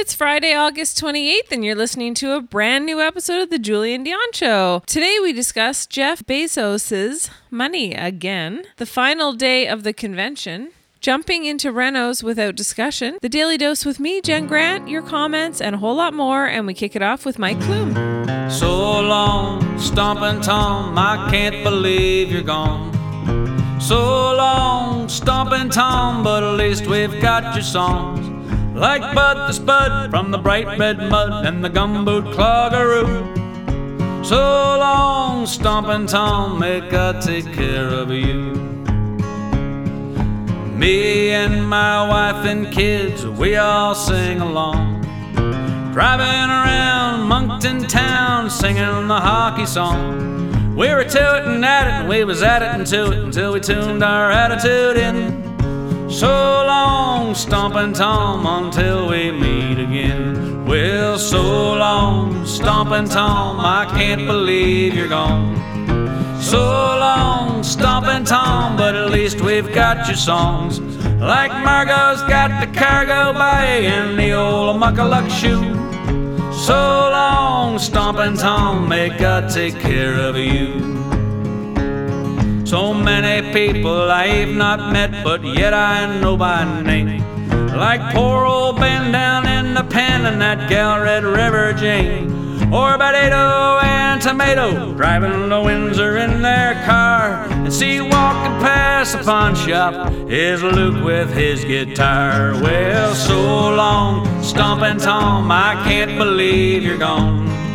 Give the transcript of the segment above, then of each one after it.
It's Friday, August 28th, and you're listening to a brand new episode of The Julien Dionne Show. Today we discuss Jeff Bezos' money again, the final day of the convention, jumping into Renos without discussion, the Daily Dose with me, Jen Grant, your comments, and a whole lot more. And we kick it off with Mike Plume. So long, Stompin' Tom, I can't believe you're gone. So long, Stompin' Tom, but at least we've got your songs. Like Bud the Spud from the bright red mud and the gumboot cloggeroo. So long, Stompin' Tom, make I take care of you. Me and my wife and kids, we all sing along. Driving around Moncton town, singing the hockey song. We were tooting at it, and we was at it and to it until we tuned our attitude in. So long, stomping Tom, until we meet again. Well, so long, stomping Tom, I can't believe you're gone. So long, stomping Tom, but at least we've got your songs. Like Margot's got the cargo bay and the old muckaluck shoe. So long, stomping Tom, may God take care of you. So many people I've not met, but yet I know by name. Like poor old Ben down in the pen and that gal Red River Jane. Or Potato and Tomato driving to Windsor in their car. And see walking past the pawn shop is Luke with his guitar. Well, so long, stomping Tom, I can't believe you're gone.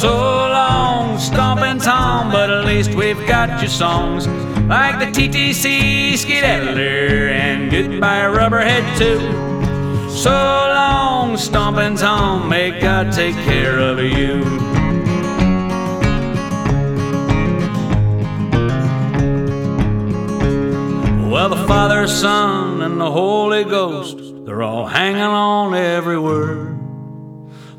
So long, stomping Tom, but at least we've got your songs. Like the TTC Skedaddler and Goodbye Rubberhead too. So long, stomping Tom, may God take care of you. Well, the Father, Son, and the Holy Ghost, they're all hanging on every word.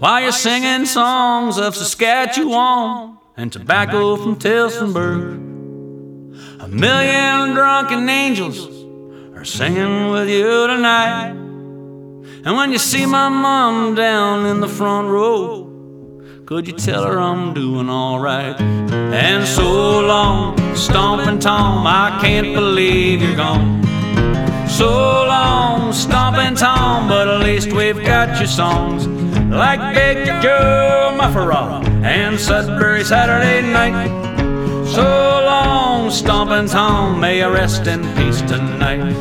While you're singing songs of Saskatchewan and tobacco from Tillsonburg, a million drunken angels are singing with you tonight. And when you see my mom down in the front row, could you tell her I'm doing alright? And so long, stomping Tom, I can't believe you're gone. So long, stomping Tom, but at least we've got your songs. Like Big Joe Mufferaw and Sudbury Saturday night. So long, stomping Tom, may you rest in peace tonight.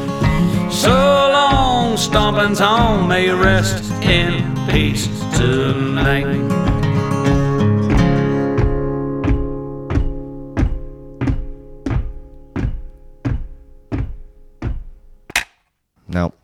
So long, stomping Tom, may you rest in peace tonight.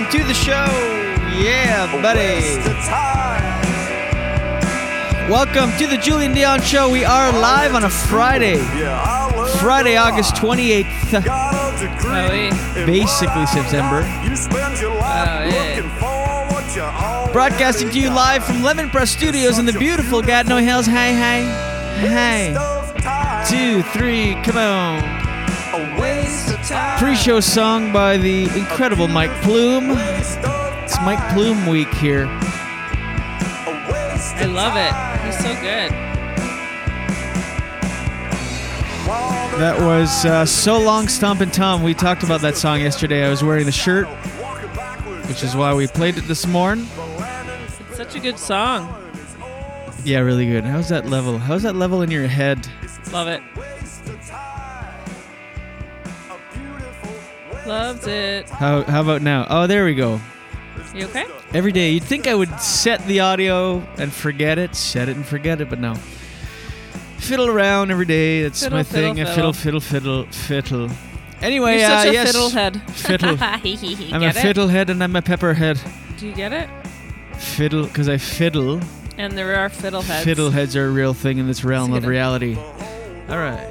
Welcome to the show. Yeah, buddy. Welcome to the Julien Dionne Show. We are live on a Friday. Friday, August 28th. Basically September. Oh, Broadcasting to you live from Lemon Press Studios in the beautiful Gatineau Hills. Hey, hey, hey. Two, three, come on. Pre-show song by the incredible Mike Plume. It's Mike Plume week here. I love it. He's so good. That was uh, So Long Stompin' Tom. We talked about that song yesterday. I was wearing the shirt, which is why we played it this morning. It's such a good song. Yeah, really good. How's that level? How's that level in your head? Love it. Loves it. How how about now? Oh, there we go. You okay? Every day, you'd think I would set the audio and forget it, set it and forget it, but no. Fiddle around every day. That's Fiddle, my fiddle, thing. I fiddle. fiddle, fiddle, fiddle. Anyway, You're such uh, a yes, fiddlehead. Fiddle. I'm a it? fiddlehead and I'm a pepperhead. Do you get it? Fiddle, because I fiddle. And there are fiddleheads. Fiddleheads are a real thing in this realm of reality. All right.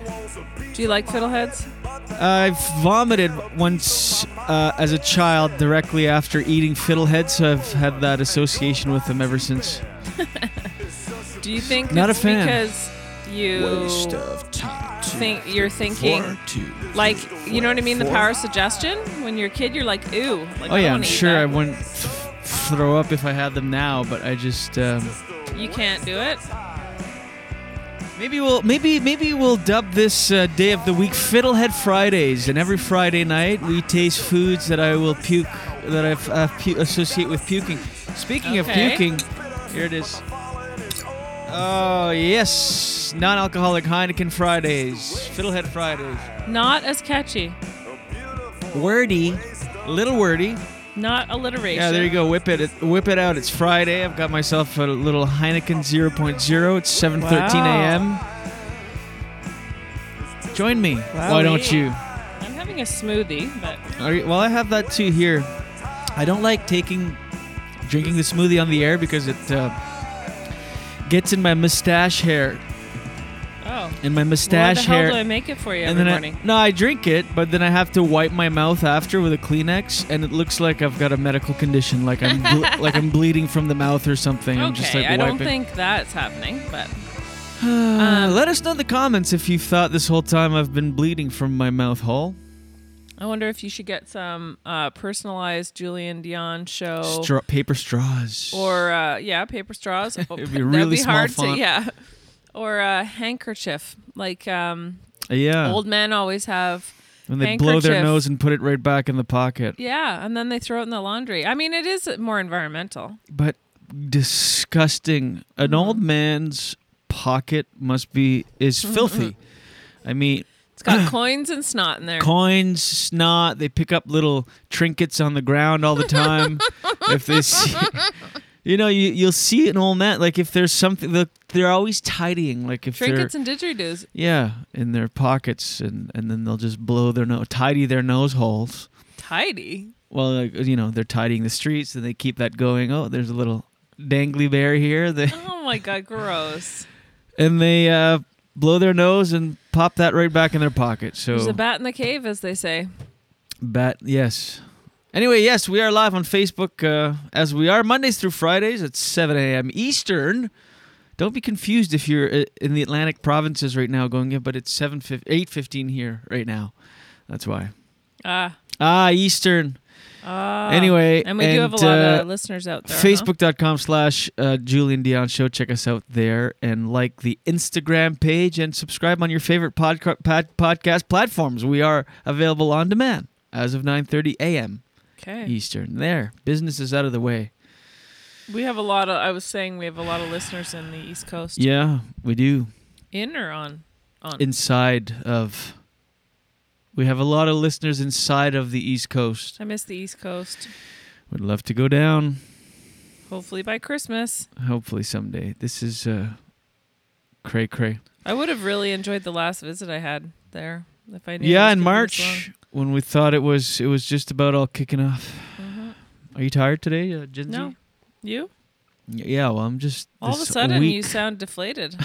Do you like fiddleheads? I've vomited once uh, as a child directly after eating fiddleheads, so I've had that association with them ever since. Do you think Not a fan. because you Waste of time to think you're thinking afford to like you know what I mean? The afford- power of suggestion. When you're a kid, you're like, ooh. Like, oh I yeah, I'm wanna eat sure I that. wouldn't th- throw up if I had them now, but I just um, You can't do it. Maybe we'll maybe maybe we'll dub this uh, day of the week Fiddlehead Fridays, and every Friday night we taste foods that I will puke that I uh, pu- associate with puking. Speaking Okay. of puking, here it is. Oh yes, non-alcoholic Heineken Fridays, Fiddlehead Fridays. Not as catchy. Wordy, little wordy. Not alliteration. Yeah, there you go. Whip it, whip it out. It's Friday. I've got myself a little Heineken 0.0. It's 7:13 Wow. a.m. Join me. Why don't you? I'm having a smoothie, but you? Well, I have that too here. I don't like taking drinking the smoothie on the air because it uh, gets in my mustache hair. In my Why mustache the hell hair. do I make it for you and every then morning? I, no, I drink it, but then I have to wipe my mouth after with a Kleenex, and it looks like I've got a medical condition, like I'm ble- like I'm bleeding from the mouth or something. I'm okay, just like I don't think that's happening, but Uh, let us know in the comments if you thought this whole time I've been bleeding from my mouth hole. I wonder if you should get some uh, personalized Julien Dionne show Straw- paper straws. or uh, yeah, paper straws. Oh, It'd be that'd really be small hard font. to yeah, or a handkerchief like um, yeah. old men always have. when they blow their nose and put it right back in the pocket. Yeah, and then they throw it in the laundry. I mean, it is more environmental. But disgusting. An old man's pocket must be is filthy. I mean, It's got coins and snot in there. coins, snot. They pick up little trinkets on the ground all the time. if they see, you know, you you'll see an all that. like if there's something they're, they're always tidying. Like if Trinkets and didgeridoos. yeah in their pockets and and then they'll just blow their nose, tidy their nose holes. Tidy. Well, like, you know, they're tidying the streets and they keep that going. Oh, there's a little dangly bear here. They, Oh my god, gross. and they uh, blow their nose and pop that right back in their pocket. So There's a bat in the cave, as they say. Bat, yes. Anyway, yes, we are live on Facebook uh, as we are Mondays through Fridays at 7 a.m. Eastern. Don't be confused if you're uh, in the Atlantic provinces right now going, yeah, but it's 7 8.15 here right now. That's why. Ah. Ah, Eastern. Ah. Anyway, and we do have a lot uh, of listeners out there. huh? Facebook.com slash uh, Julien Dionne Show. Check us out there and like the Instagram page and subscribe on your favorite podca- pod- podcast platforms. We are available on demand as of 9.30 a.m. Okay. Eastern. There. Business is out of the way. We have a lot of. I was saying we have a lot of listeners in the East Coast. Yeah, we do. In or on? On. Inside of... We have a lot of listeners inside of the East Coast. I miss the East Coast. Would love to go down. Hopefully by Christmas. Hopefully someday. This is uh, cray cray. I would have really enjoyed the last visit I had there if I knew. Yeah, in gonna be this March. When we thought it was it was just about all kicking off. Are you tired today, uh, Genzi? No. You? Yeah, well, I'm just All of a sudden, you sound deflated.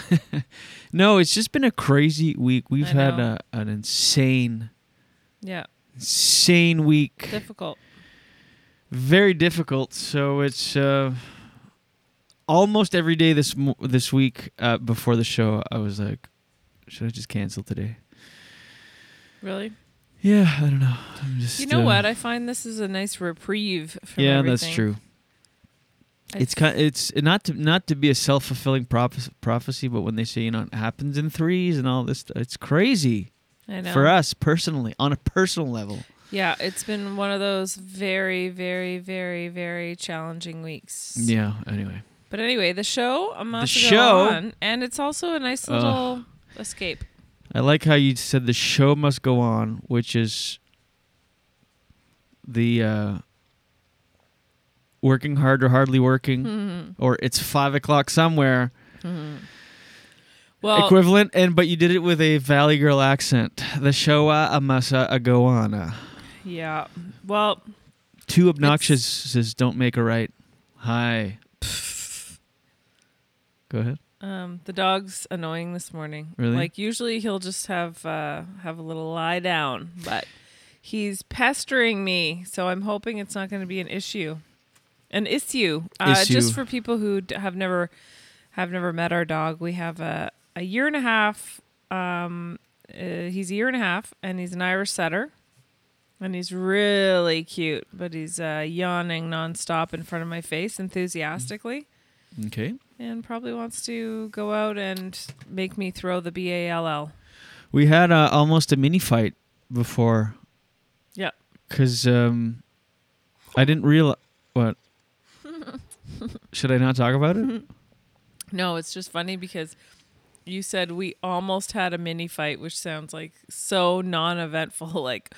no, it's just been a crazy week. We've I had a, an insane, yeah. insane week. Difficult. Very difficult. So it's uh, almost every day this mo- this week uh, before the show. I was like, should I just cancel today? Really? Yeah, I don't know. I'm just. You know uh, what? I find this is a nice reprieve from yeah, everything. that's true. I It's kind. It's not to not to be a self fulfilling prophes- prophecy, but when they say you know it happens in threes and all this, st- it's crazy. I know. For us personally, on a personal level. Yeah, it's been one of those very, very, very, very challenging weeks. Yeah. Anyway. But anyway, the show must The show- on, and it's also a nice little escape. I like how you said the show must go on, which is the uh, working hard or hardly working, Mhm. or it's five o'clock somewhere Mhm. Well, equivalent. And but you did it with a Valley Girl accent. The show uh, must go on. Uh, yeah. Well, two obnoxious says don't make a right. Hi. Go ahead. Um, the dog's annoying this morning. Really? Like usually he'll just have uh, have a little lie down, but he's pestering me. So I'm hoping it's not going to be an issue. An issue. Uh, Issue. Just for people who d- have never have never met our dog, we have a a year and a half. Um, uh, he's a year and a half, and he's an Irish setter. And he's really cute, but he's uh, yawning nonstop in front of my face enthusiastically Okay. And probably wants to go out and make me throw the B A L L. We had uh, almost a mini fight before Yeah. because um, I didn't realize what. Should I not talk about it? No, it's just funny because you said we almost had a mini fight, which sounds like so non-eventful. Like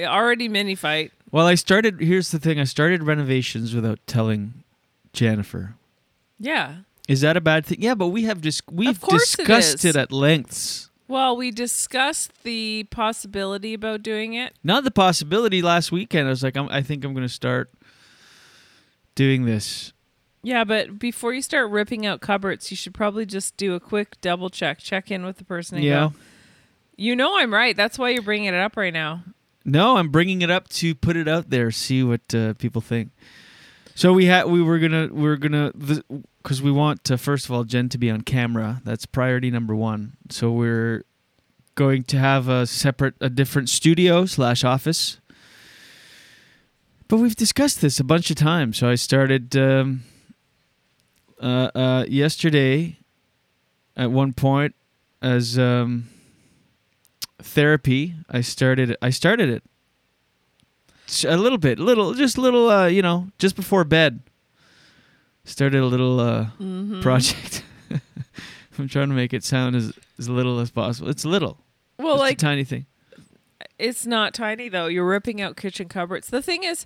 already mini fight. Well, I started. Here's the thing: I started renovations without telling Jennifer. Yeah. Is that a bad thing? Yeah, but we have just we've course it discussed it at lengths. Well, we discussed the possibility about doing it. Not the possibility. Last weekend, I was like, I'm, I think I'm going to start doing this. Yeah, but before you start ripping out cupboards, you should probably just do a quick double check, check in with the person. And Yeah. Go, you know I'm right. That's why you're bringing it up right now. No, I'm bringing it up to put it out there, see what uh, people think. So we had we were gonna we were gonna because we want to first of all Jen to be on camera. That's priority number one. So we're going to have a separate, a different studio slash office. But we've discussed this a bunch of times. So I started um, uh, uh, yesterday at one point as um, therapy. I started. I started it a little bit, little, just little. Uh, you know, just before bed. Started a little uh, Mhm. project. I'm trying to make it sound as as little as possible. It's little. Well, Just like a tiny thing. It's not tiny though. You're ripping out kitchen cupboards. The thing is,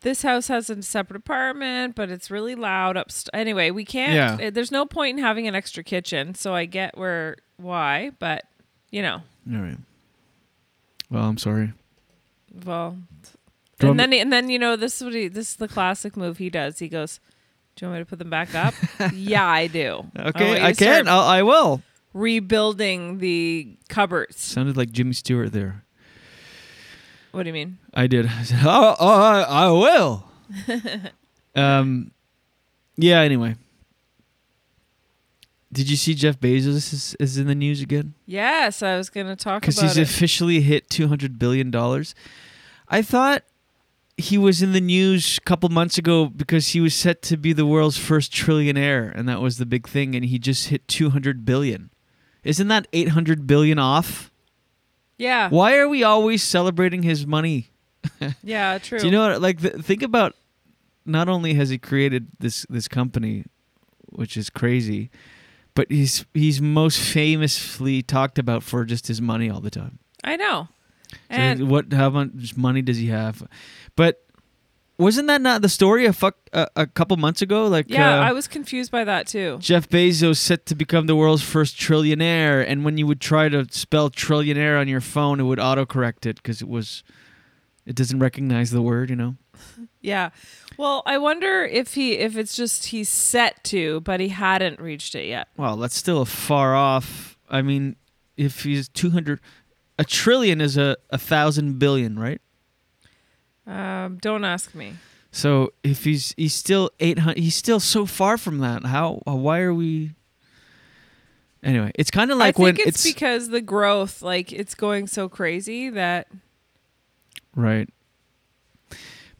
this house has a separate apartment, but it's really loud upst Anyway, we can't. Yeah. eh, There's no point in having an extra kitchen. So I get where why, but you know, All right. Well, I'm sorry. well, and then and then you know this is what he this is the classic move he does. He goes, "Do you want me to put them back up?" yeah, I do. Okay, you I can. I'll, I will. rebuilding the cupboards. Sounded like Jimmy Stewart there. What do you mean? I did. I said, oh, oh I, I will. um, yeah. Anyway, did you see Jeff Bezos is, is in the news again? Yes, I was going to talk Because he's it. officially hit two hundred billion dollars. I thought he was in the news a couple months ago because he was set to be the world's first trillionaire, and that was the big thing. And he just hit two hundred billion. Isn't that eight hundred billion off? yeah. Why are we always celebrating his money? Yeah, true. Do you know what? Like, th- think about. Not only has he created this this company, which is crazy, but he's he's most famously talked about for just his money all the time. I know. So And what? How much money does he have? But wasn't that not the story a fuck a, a couple months ago? Like Yeah, uh, I was confused by that too. Jeff Bezos set to become the world's first trillionaire, and when you would try to spell trillionaire on your phone, it would autocorrect it because it was it doesn't recognize the word. You know. Yeah. Well, I wonder if he if it's just he's set to, but he hadn't reached it yet. Well, that's still a far off. I mean, if he's two hundred, a trillion is a a thousand billion, right? Um, don't ask me. So if he's he's still eight hundred, he's still so far from that. How? uh, Why are we? Anyway, it's kind of like I when think it's, it's because the growth, like it's going so crazy that right.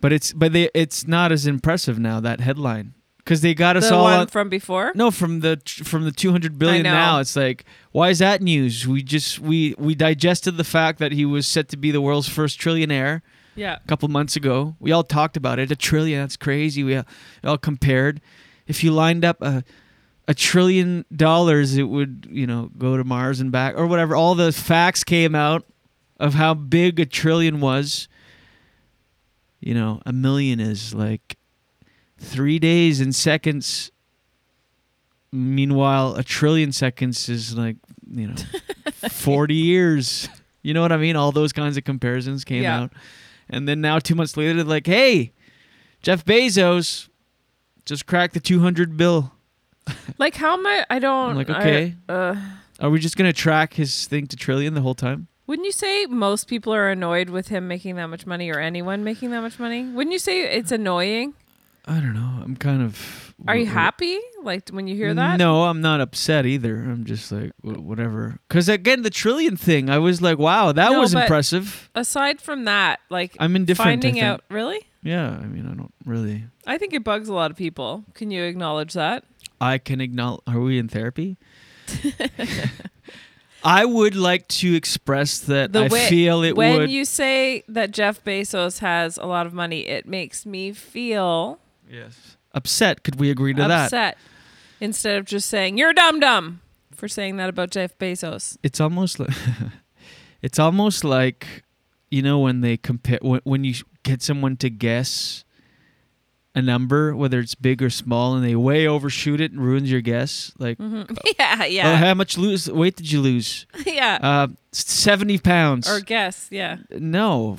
But it's but they it's not as impressive now that headline because they got us the all one on- from before. No, from the from the 200 billion now, it's like why is that news? We just we we digested the fact that he was set to be the world's first trillionaire. Yeah. A couple months ago, we all talked about it. A trillion, that's crazy. We all, we all compared. If you lined up a a trillion dollars, it would you know go to Mars and back or whatever. All the facts came out of how big a trillion was. You know, a million is like three days and seconds. Meanwhile, a trillion seconds is like, you know, 40 years. You know what I mean? All those kinds of comparisons came Yeah. out. And then now, two months later, they're like, hey, Jeff Bezos just cracked the 200 bill. Like how much? I don't. I'm like, I- okay. uh, Are we just going to track his thing to trillion the whole time? wouldn't you say most people are annoyed with him making that much money, or anyone making that much money? Wouldn't you say it's annoying? I don't know. I'm kind of. Are you happy? Like when you hear that? No, I'm not upset either. I'm just like whatever. Because again, the trillion thing, I was like, wow, that No, was impressive. Aside from that, like I'm indifferent, Finding out, really? Yeah, I mean, I don't really. I think it bugs a lot of people. Can you acknowledge that? I can acknowledge. Are we in therapy? I would like to express that I way- feel it when would. you say that Jeff Bezos has a lot of money, it makes me feel yes. Upset. Could we agree to that? upset instead of just saying you're dumb dumb for saying that about Jeff Bezos. It's almost like. it's almost like, you know, when they compare when, when you get someone to guess a number, whether it's big or small, and they way overshoot it and ruins your guess. Like, Mhm. yeah, oh, yeah, how much lose weight did you lose? yeah. Uh, seventy pounds. or guess, yeah. No,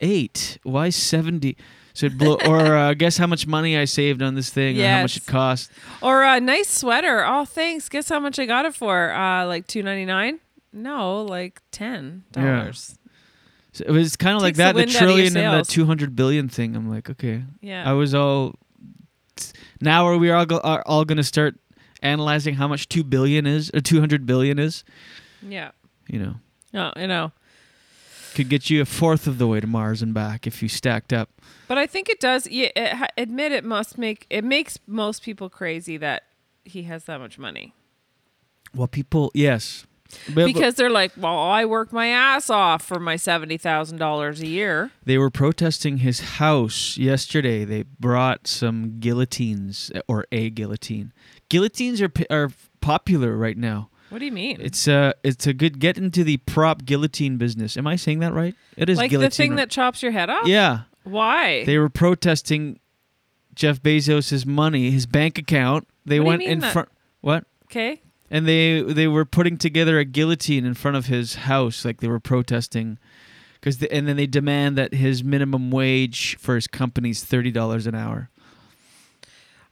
eight. Why seventy? So it blow, or uh, guess how much money I saved on this thing, or how much it cost. Or a nice sweater. Oh, thanks. Guess how much I got it for? Uh, like two ninety nine. No, like ten dollars. So it was kind of like Takes the that. The wind out of your trillion and the sails. two hundred billion thing. I'm like, okay. Yeah. I was all. Now are we all go, are all going to start analyzing how much two billion is or two hundred billion is? Yeah. You know, No, I know. Could get you a fourth of the way to Mars and back if you stacked up. But I think it does. Yeah, it, admit it must make it makes most people crazy that he has that much money Well, people, yes, because they're like, "Well, I work my ass off for my seventy thousand dollars a year." They were protesting his house yesterday. They brought some guillotines eh, or a guillotine. Guillotines are are popular right now. What do you mean? It's a it's a good get into the prop guillotine business. Am I saying that right? It is like guillotine. the thing that chops your head off. Yeah. Why? They were protesting Jeff Bezos' money, his bank account. They What do you went mean in that- front. What? okay. And they they were putting together a guillotine in front of his house, like they were protesting, because the, and then they demand that his minimum wage for his company's thirty dollars an hour.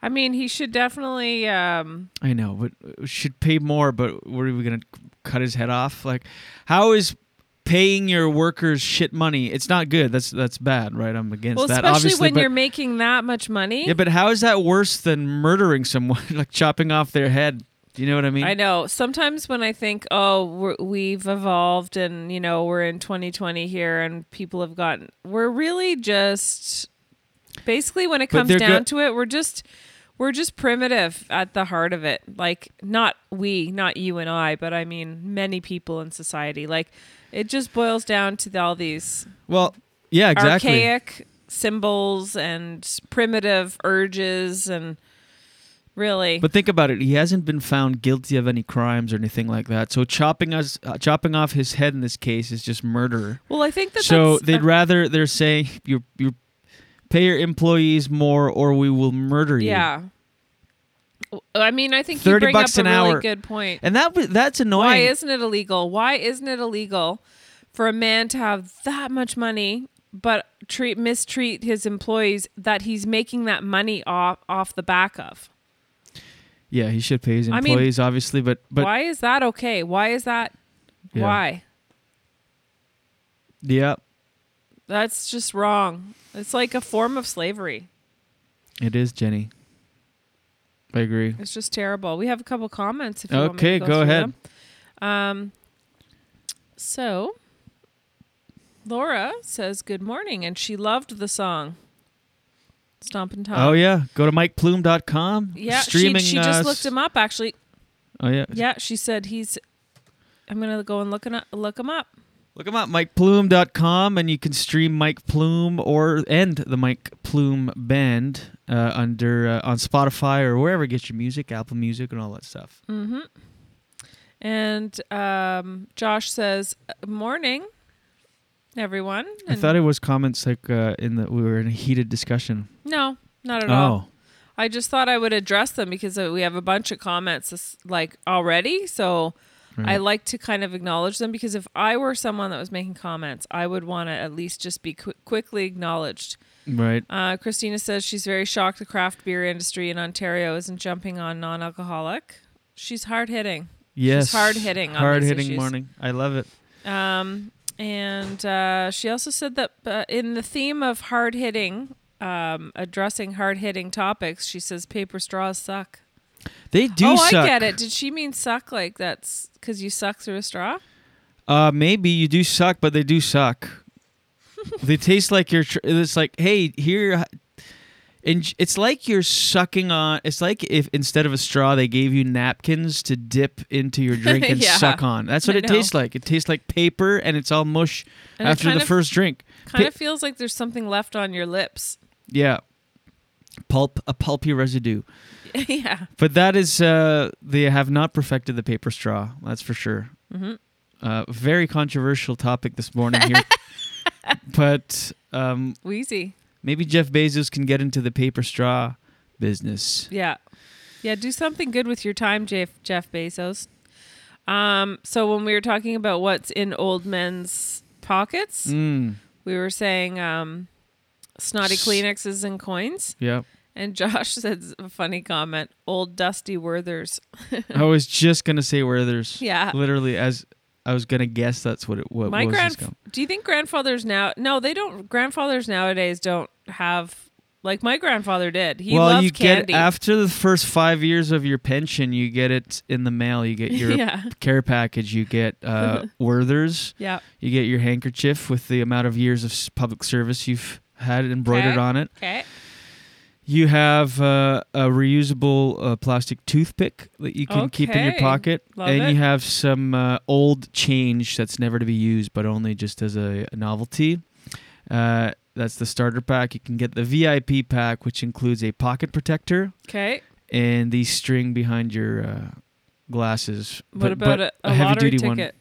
I mean, he should definitely. Um, I know, but uh, should pay more. But what are we gonna cut his head off? Like, how is paying your workers shit money? It's not good. That's that's bad, right? I'm against well, that. especially when but- you're making that much money. Yeah, but how is that worse than murdering someone, like chopping off their head? Do you know what I mean? I know. Sometimes when I think, oh, we're, we've evolved and, you know, we're in 2020 here and people have gotten, we're really just, basically when it comes down go- to it, we're just, we're just primitive at the heart of it. Like, not we, not you and I, but I mean, many people in society. Like, it just boils down to all these Well, yeah, exactly. archaic symbols and primitive urges and really. But think about it. He hasn't been found guilty of any crimes or anything like that. So chopping us, uh, chopping off his head in this case is just murder. well, I think that so that's they'd rather they're saying you're you're Pay your employees more, or we will murder you. Yeah. I mean, I think you 30 bring bucks up a really hour. good point. And that that's annoying. Why isn't it illegal? Why isn't it illegal for a man to have that much money but treat mistreat his employees that he's making that money off off the back of? yeah, he should pay his I mean, employees, obviously, but but why is that okay? Why is that Yeah. why? yeah, That's just wrong. It's like a form of slavery. it is Jenny. I agree. It's just terrible. We have a couple comments if you Okay, to go through ahead. them. Um so Laura says good morning and she loved the song. Stompin' Tom. Oh yeah, go to mikeplume.com. Yeah, streaming. she, she just uh, looked him up actually. Oh yeah, Yeah, she said he's I'm going to go and look him up, look him up. Look him up, mikeplume.com, and you can stream Mike Plume or and the Mike Plume Band uh, under uh, on Spotify or wherever you get your music, Apple Music, and all that stuff. Mm-hmm. And um, Josh says morning everyone. I And thought it was comments like uh, in the we were in a heated discussion. No, not at Oh. all. I just thought I would address them because uh, we have a bunch of comments this, like already. So I like to kind of acknowledge them because if I were someone that was making comments, I would want to at least just be qu- quickly acknowledged. Right. Uh, Christina says she's very shocked the craft beer industry in Ontario isn't jumping on non-alcoholic. She's hard hitting. Yes, she's hard hitting. hard hitting morning. I love it. Um, and uh, she also said that uh, in the theme of hard hitting, um, addressing hard hitting topics, she says paper straws suck. They do suck. oh, suck. I get it. Did she mean suck like that's because you suck through a straw? Uh, maybe you do suck, but they do suck. they taste like you're. Tr- it's like, hey, here, and it's like you're sucking on. It's like if instead of a straw, they gave you napkins to dip into your drink and Yeah, suck on. That's what I it know. tastes like. It tastes like paper, and it's all mush And after the of- first drink. Kind Pa- of feels like there's something left on your lips. yeah, pulp, a pulpy residue. yeah. But that is, uh, they have not perfected the paper straw. That's for sure. Mhm. Uh, very controversial topic this morning here. but um, Wheezy. maybe Jeff Bezos can get into the paper straw business. Yeah. Yeah, do something good with your time, Jeff Jeff Bezos. Um, so when we were talking about what's in old men's pockets, Mm. we were saying um, snotty Kleenexes and coins. Yep. And Josh said a funny comment, old dusty Werther's. I was just gonna say Werther's. Yeah. Literally, as I was gonna guess, that's what it what My was. grand—Do you think grandfathers now No, they don't grandfathers nowadays don't have like my grandfather did. He well, loved you candy. get after the first five years of your pension, you get it in the mail. You get your Yeah. care package. You get uh, Werther's. Yeah. You get your handkerchief with the amount of years of public service you've had embroidered Okay. on it. Okay. You have uh, a reusable uh, plastic toothpick that you can keep in your Okay. pocket, Love and it. you have some uh, old change that's never to be used, but only just as a, a novelty. Uh, that's the starter pack. You can get the VIP pack, which includes a pocket protector Okay. and the string behind your uh, glasses. What But- about but a, a heavy lottery duty one. ticket?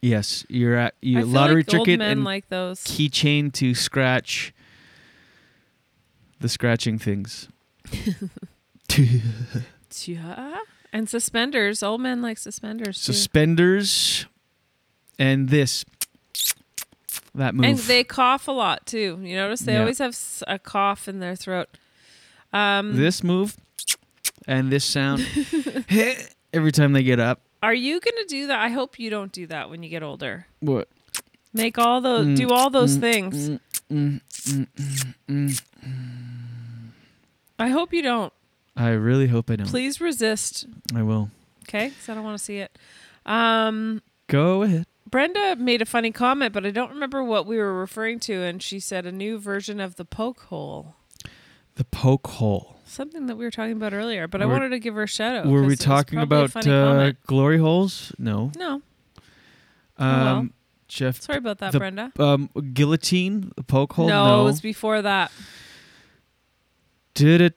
Yes, you're at I you feel lottery like old ticket men and like those. keychain to scratch the scratching things. Yeah. And suspenders. Old men like suspenders too. Suspenders and this that move. And they cough a lot too. You notice they Yeah. always have a cough in their throat. Um, this move and this sound every time they get up. Are you gonna do that? I hope you don't do that when you get older. What? Make all those, Mm, do all those mm, things. mm, mm, mm, mm, mm. I hope you don't. I really hope I don't. Please resist. I will. Okay, because I don't want to see it. Um, Go ahead. Brenda made a funny comment, but I don't remember what we were referring to, and she said a new version of the poke hole. The poke hole. Something that we were talking about earlier, but I wanted to give her a shout out. Were 'cause we it was talking probably a about funny uh, comment. glory holes? No. No. Um, Oh, well. Jeff. Sorry about that, the, Brenda. Um, guillotine, the poke hole. No. it was before that. We're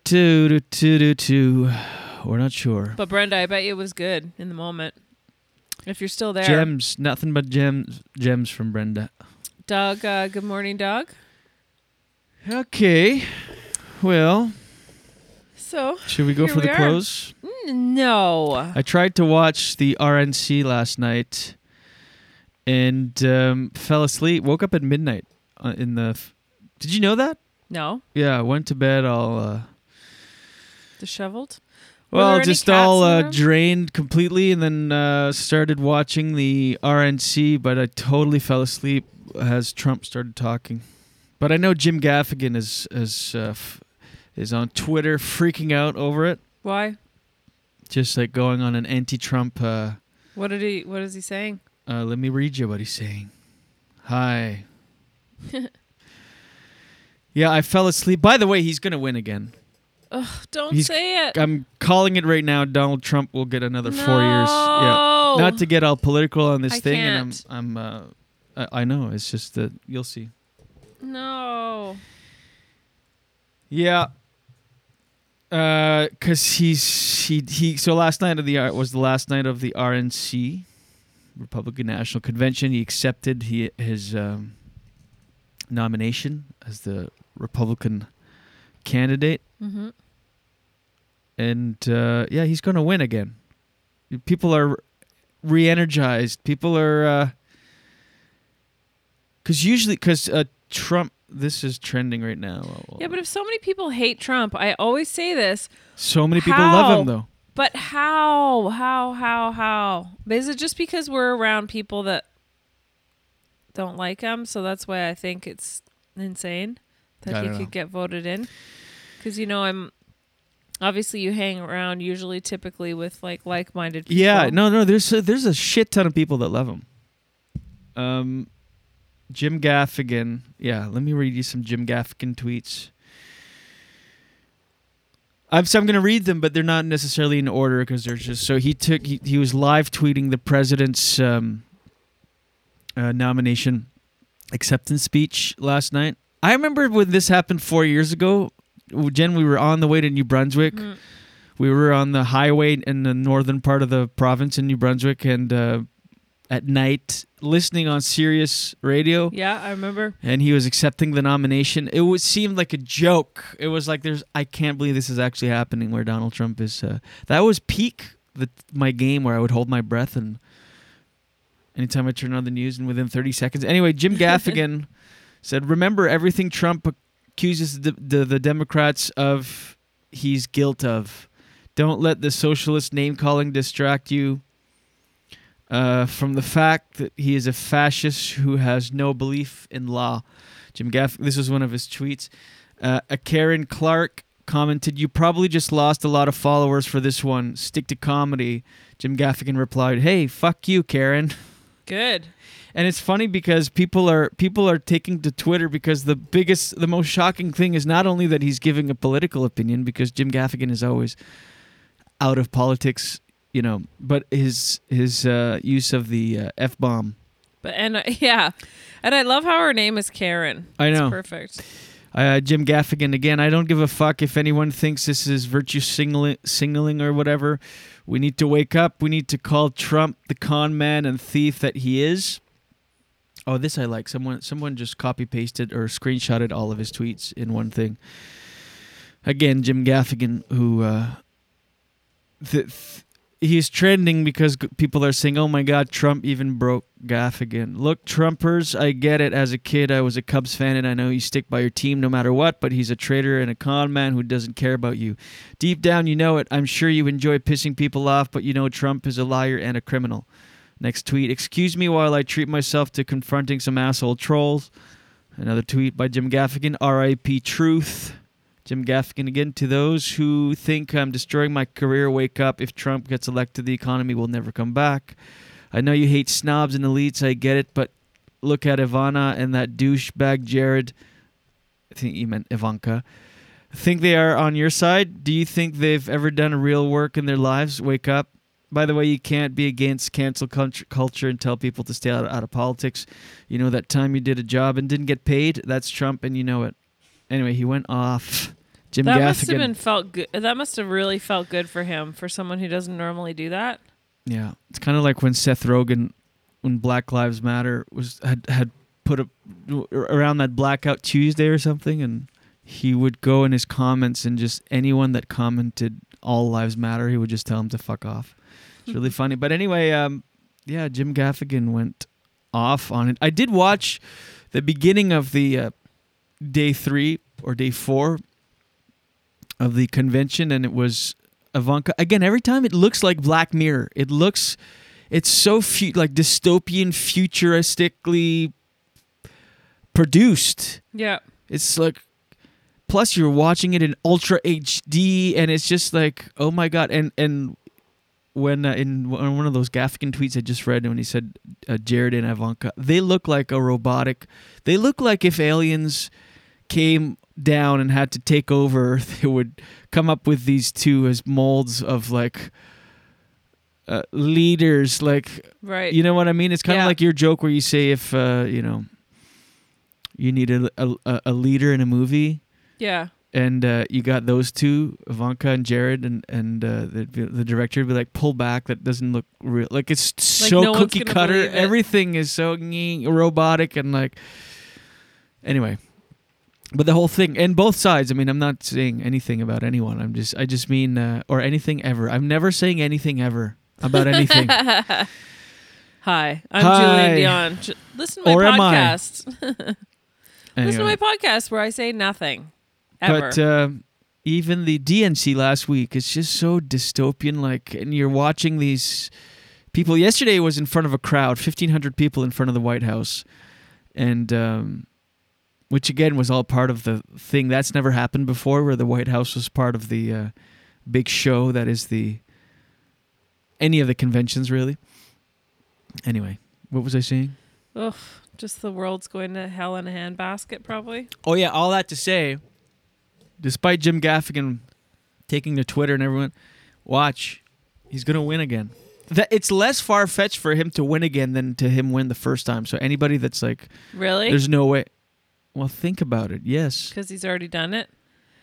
not sure. But Brenda, I bet you it was good in the moment. If you're still there. Gems, nothing but gems. Gems from Brenda. Doug, uh, good morning, Doug. Okay. Well, So should we go for the are. close? No. I tried to watch the RNC last night and um, fell asleep. Woke up at midnight uh, in the. F- Did you know that? No. Yeah, I went to bed all. Uh, Disheveled. Were well, just all uh, drained completely, and then uh, started watching the RNC, but I totally fell asleep as Trump started talking. But I know Jim Gaffigan is is uh, f- is on Twitter freaking out over it, Why? just like going on an anti-Trump. Uh, What did he? What is he saying? Uh, let me read you what he's saying. Hi. Yeah, I fell asleep. By the way, he's going to win again. Ugh, don't He's- say it. I'm calling it right now. Donald Trump will get another four years. Yeah. No. Not to get all political on this I thing, can't. and I'm, I'm, uh, I, I know. It's just that you'll see. no. Yeah. Uh, cause he's he he. So last night of the R- was the last night of the RNC, Republican National Convention. He accepted he his um, nomination as the Republican candidate, Mm-hmm. and uh, yeah, he's going to win again. People are re-energized. People are because usually because uh, Trump. This is trending right now. Yeah, but if so many people hate Trump, I always say this. So many people love him though. But how? How? How? How? Is it just because we're around people that don't like him? So that's why I think it's insane that he could know. get voted in. Because you know, I'm obviously you hang around usually, typically with like like-minded people. Yeah, no, no. There's a, there's a shit ton of people that love him. Um, Jim Gaffigan. Yeah, let me read you some Jim Gaffigan tweets. I'm so I'm gonna read them, but they're not necessarily in order because they're just so he took he, he was live tweeting the president's um, uh, nomination acceptance speech last night. I remember when this happened four years ago. Jen, we were on the way to New Brunswick. We were on the highway in the northern part of the province in New Brunswick, and uh, at night listening on Sirius radio. Yeah, I remember. And he was accepting the nomination. It would seem like a joke. It was like there's I can't believe this is actually happening. Where Donald Trump is. Uh, that was peak the my game where I would hold my breath and anytime I turn on the news and within 30 seconds. Anyway, Jim Gaffigan said, "Remember everything Trump accuses the, the the Democrats of, he's guilt of. Don't let the socialist name calling distract you." uh, from the fact that he is a fascist who has no belief in law. Jim Gaff, this was one of his tweets. Uh, a Karen Clark commented, "You probably just lost a lot of followers for this one. Stick to comedy." Jim Gaffigan replied, "Hey, fuck you, Karen." Good. And it's funny because people are people are taking to Twitter because the biggest, the most shocking thing is not only that he's giving a political opinion because Jim Gaffigan is always out of politics, you know, but his his uh, use of the uh, f bomb. But and uh, yeah, and I love how her name is Karen. I It's know. perfect. Uh, Jim Gaffigan again. I don't give a fuck if anyone thinks this is virtue signaling, signaling or whatever. We need to wake up. We need to call Trump the con man and thief that he is. Oh, this I like. Someone someone just copy pasted or screenshotted all of his tweets in one thing. Again, Jim Gaffigan, who uh, th- th- he's trending because g- people are saying, "Oh my God, Trump even broke Gaffigan." Look, Trumpers, I get it. As a kid, I was a Cubs fan, and I know you stick by your team no matter what. But he's a traitor and a con man who doesn't care about you. Deep down, you know it. I'm sure you enjoy pissing people off, but you know Trump is a liar and a criminal. Next tweet: Excuse me while I treat myself to confronting some asshole trolls. Another tweet by Jim Gaffigan: R.I.P. Truth. Jim Gaffigan again. To those who think I'm destroying my career, wake up. If Trump gets elected, the economy will never come back. I know you hate snobs and elites. I get it, but look at Ivana and that douchebag Jared. I think he meant Ivanka. Think they are on your side? Do you think they've ever done real work in their lives? Wake up. By the way, you can't be against cancel culture and tell people to stay out, out of politics. You know that time you did a job and didn't get paid? That's Trump, and you know it. Anyway, he went off. Jim that Gaffigan. must have been felt good. That must have really felt good for him, for someone who doesn't normally do that. Yeah, it's kind of like when Seth Rogen, when Black Lives Matter was had had put up around that Blackout Tuesday or something, and he would go in his comments and just anyone that commented "All Lives Matter," he would just tell them to fuck off. It's really funny. But anyway, um, yeah, Jim Gaffigan went off on it. I did watch the beginning of the uh, day three or day four of the convention, and it was Ivanka. Again, every time it looks like Black Mirror. It looks, it's so fu- like dystopian, futuristically produced. Yeah. It's like, plus you're watching it in ultra HD, and it's just like, oh my god! And and when uh, in one one of those Gaffigan tweets I just read, when he said uh, Jared and Ivanka, they look like a robotic. They look like if aliens came down and had to take over, they would come up with these two as molds of like uh, leaders. Like, Right. You know what I mean? It's kind of Yeah. like your joke where you say if uh, you know you need a, a a leader in a movie Yeah. And uh, you got those two, Ivanka and Jared, and and uh, the the director would be like, pull back. That doesn't look real. Like it's Like, so no cookie cutter. Everything is so robotic and like. Anyway, but the whole thing and both sides. I mean, I'm not saying anything about anyone. I'm just I just mean uh, or anything ever. I'm never saying anything ever about anything. Hi, I'm Hi. Julien Dionne. Listen to my Or podcast. Listen to my podcast where I say nothing ever. But um, even the DNC last week, it's just so dystopian. Like, and you're watching these people. Yesterday was in front of a crowd, fifteen hundred people in front of the White House, and um, which again was all part of the thing that's never happened before, where the White House was part of the uh, big show that is the any of the conventions really. Anyway, what was I saying? Ugh, just the world's going to hell in a handbasket, probably. Oh yeah, all that to say, despite Jim Gaffigan taking to Twitter and everyone, watch, he's gonna win again. That it's less far fetched for him to win again than to him win the first time. So anybody that's like, Really? there's no way. Well, think about it. Yes. Because he's already done it.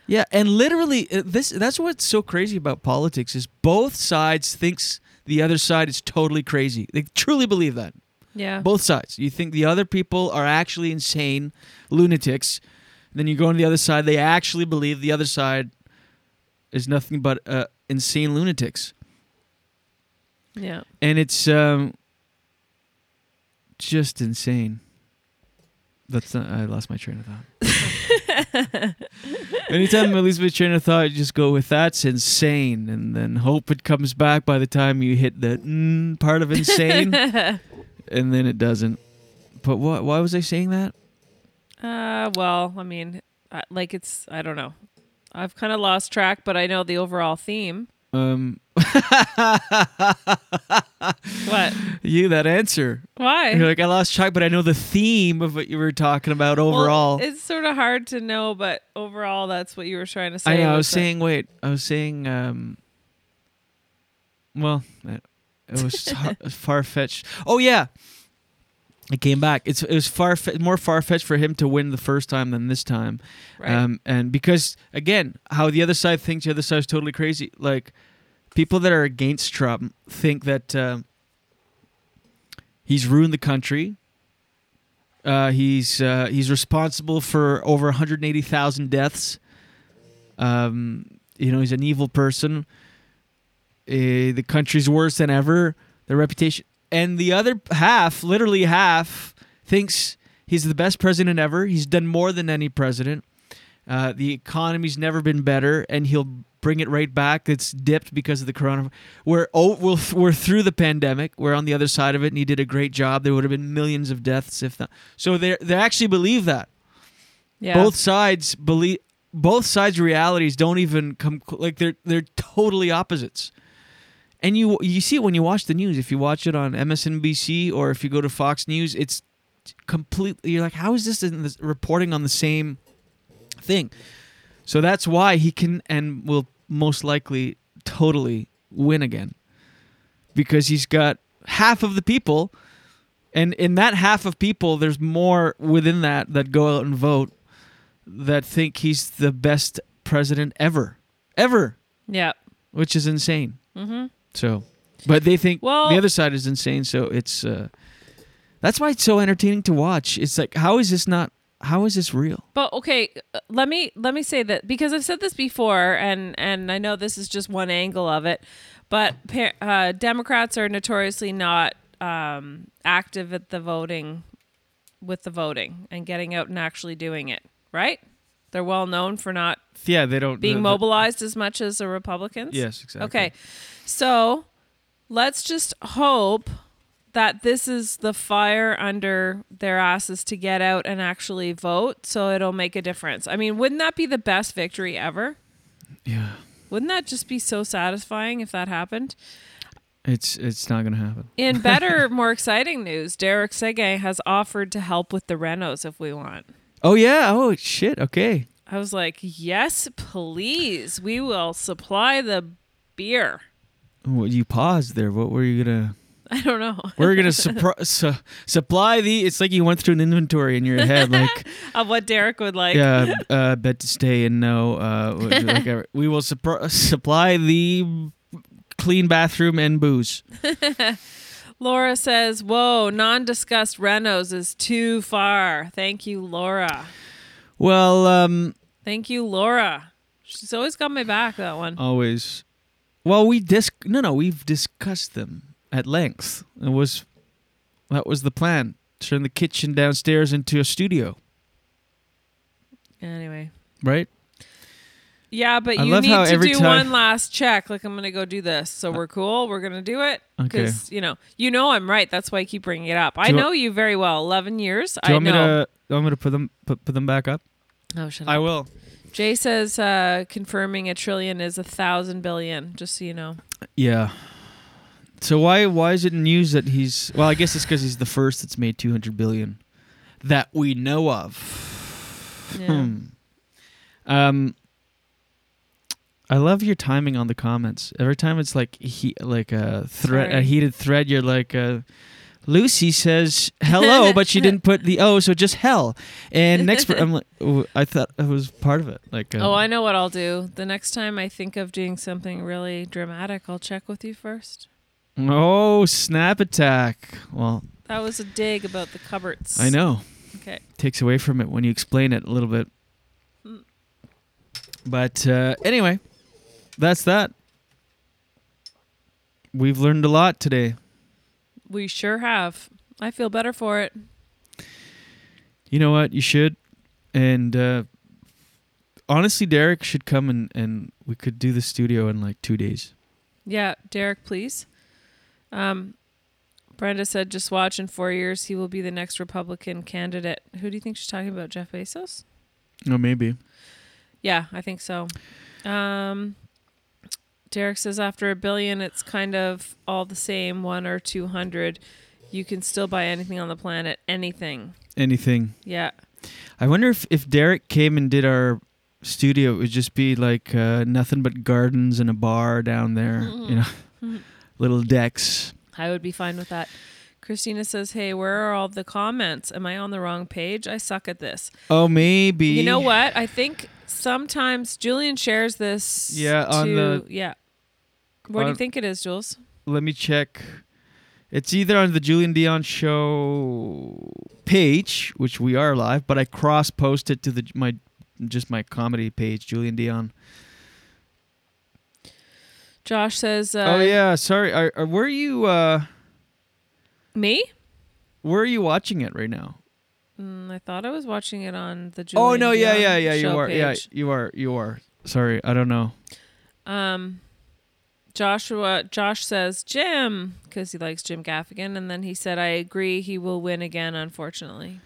Yeah, and literally, uh, this that's what's so crazy about politics is both sides thinks the other side is totally crazy. They truly believe that. Yeah. Both sides. You think the other people are actually insane lunatics. Then you go on the other side. They actually believe the other side is nothing but uh, insane lunatics. Yeah. And it's um, just insane. That's not, I lost my train of thought. Anytime I lose my train of thought, you just go with that's insane, and then hope it comes back by the time you hit the mm part of insane, and then it doesn't. But what? Why was I saying that? Uh, well, I mean, like it's I don't know. I've kind of lost track, but I know the overall theme. Um, What? you that answer? Why? You're like I lost track, but I know the theme of what you were talking about Well, overall. it's sort of hard to know, but overall, that's what you were trying to say. I know. I was saying. Wait. I was saying. Um. Well, it it was far fetched. Oh yeah. It came back. It's it was far more far fetched for him to win the first time than this time, Right. um, and because again, how the other side thinks the other side is totally crazy. Like people that are against Trump think that um he's ruined the country. Uh, he's uh, he's responsible for over 180,000 deaths. Um, you know, he's an evil person. Uh, the country's worse than ever. The reputation, and the other half, literally half, thinks he's the best president ever. He's done more than any president. Uh, the economy's never been better, and he'll bring it right back. It's dipped because of the coronavirus. We're oh, we're, we're through the pandemic. We're on the other side of it, and he did a great job. There would have been millions of deaths if not. So they they actually believe that. Yeah. Both sides believe. Both sides' realities don't even come like they're they're totally opposites. And you you see it when you watch the news. If you watch it on MSNBC or if you go to Fox News, it's completely. You're like, how is this, in this reporting on the same thing? So that's why he can and will most likely totally win again because he's got half of the people, and in that half of people, there's more within that that go out and vote that think he's the best president ever, ever, Yeah. which is insane. Mm-hmm. So, but they think Well- the other side is insane. So it's uh, that's why it's so entertaining to watch. It's like, how is this not how is this real? But okay, uh, let me let me say that because I've said this before, and and I know this is just one angle of it, but uh, Democrats are notoriously not um, active at the voting, with the voting and getting out and actually doing it. Right? They're well known for not Yeah, they don't being the- the- mobilized as much as the Republicans. Yes, exactly. Okay, so let's just hope that this is the fire under their asses to get out and actually vote so it'll make a difference. I mean, wouldn't that be the best victory ever? Yeah. Wouldn't that just be so satisfying if that happened? It's it's not gonna happen. In better, more exciting news, Derek Sege has offered to help with the renos if we want. Oh yeah. Oh shit. Okay. I was like, yes, please. We will supply the beer. Well, you paused there. What were you gonna? I don't know. We're gonna supr- su- supply the. It's like you went through an inventory in your head, like of what Derek would like. yeah, uh, bed to stay and no. Uh, like, uh, we will supr- supply the clean bathroom and booze. Laura says, Whoa, non discussed renos is too far. Thank you, Laura. Well, um, Thank you, Laura. She's always got my back, that one. always. Well, we dis no no we've discussed them at length. It was that was the plan. Turn the kitchen downstairs into a studio, Anyway. right? Yeah, but I you need to do one last check. Like, I'm going to go do this. So uh, we're cool. We're going to do it. Okay. Because, you know, you know I'm right. That's why I keep bringing it up. I Do you know want- you very well. 11 years. Do you I want me know. to? Do you want me to put them put, put them back up? Oh, shut I up. will. Jay says uh, confirming a trillion is a thousand billion, just so you know. Yeah. So why why is it news that he's well? I guess it's because he's the first that's made two hundred billion that we know of. Yeah. Hmm. Um. I love your timing on the comments. Every time it's like he like a thread, a heated thread. You're like, uh, Lucy says hello, but she didn't put the O, so just hell. And next, per- I'm like, oh, I thought it was part of it. Like, uh, oh, I know what I'll do. The next time I think of doing something really dramatic, I'll check with you first. oh, snap attack. Well, That was a dig about the cupboards. I know. Okay. Takes away from it when you explain it a little bit. Mm. But uh, anyway, that's that. We've learned a lot today. We sure have. I feel better for it. You know what? You should. And uh, honestly, Derek should come and, and we could do the studio in like two days. Yeah, Derek, please. Um, Brenda said, just watch in four years, he will be the next Republican candidate. Who do you think she's talking about? Jeff Bezos? Or maybe. Yeah, I think so. Um, Derek says after a billion, it's kind of all the same, one or two hundred. You can still buy anything on the planet, anything. Anything. Yeah. I wonder if, if Derek came and did our studio, it would just be like uh, nothing but gardens and a bar down there, you know, little decks. I would be fine with that. Christina says, Hey, where are all the comments? Am I on the wrong page? I suck at this. Oh, maybe. You know what? I think sometimes Julien shares this. Yeah, on to- the- Yeah. Where do you think it is, Jules? Let me check. It's either on the Julien Dionne show page, which we are live, but I cross post it to the my just my comedy page, Julien Dionne. Josh says, uh, oh yeah, sorry. Are, are, where you? Uh, Me? where are you watching it right now? Mm, I thought I was watching it on the Julien oh no, yeah, Dionne yeah, yeah. You are. Yeah, you are. You are. Sorry, I don't know. Um, Joshua Josh says Jim because he likes Jim Gaffigan, and then he said, "I agree, he will win again." Unfortunately,